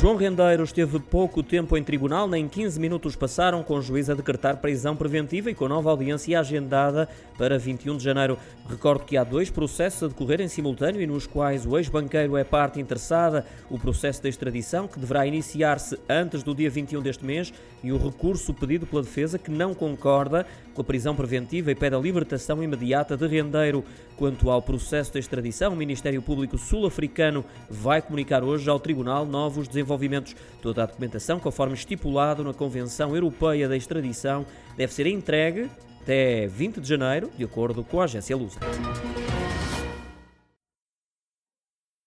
João Rendeiro esteve pouco tempo em tribunal, nem 15 minutos passaram com o juiz a decretar prisão preventiva e com nova audiência agendada para 21 de janeiro. Recordo que há dois processos a decorrer em simultâneo e nos quais o ex-banqueiro é parte interessada. O processo de extradição, que deverá iniciar-se antes do dia 21 deste mês, e o recurso pedido pela defesa, que não concorda com a prisão preventiva e pede a libertação imediata de Rendeiro. Quanto ao processo de extradição, o Ministério Público Sul-Africano vai comunicar hoje ao Tribunal novos desenvolvimentos. Toda a documentação, conforme estipulado na Convenção Europeia da Extradição, deve ser entregue até 20 de janeiro, de acordo com a agência Lusa.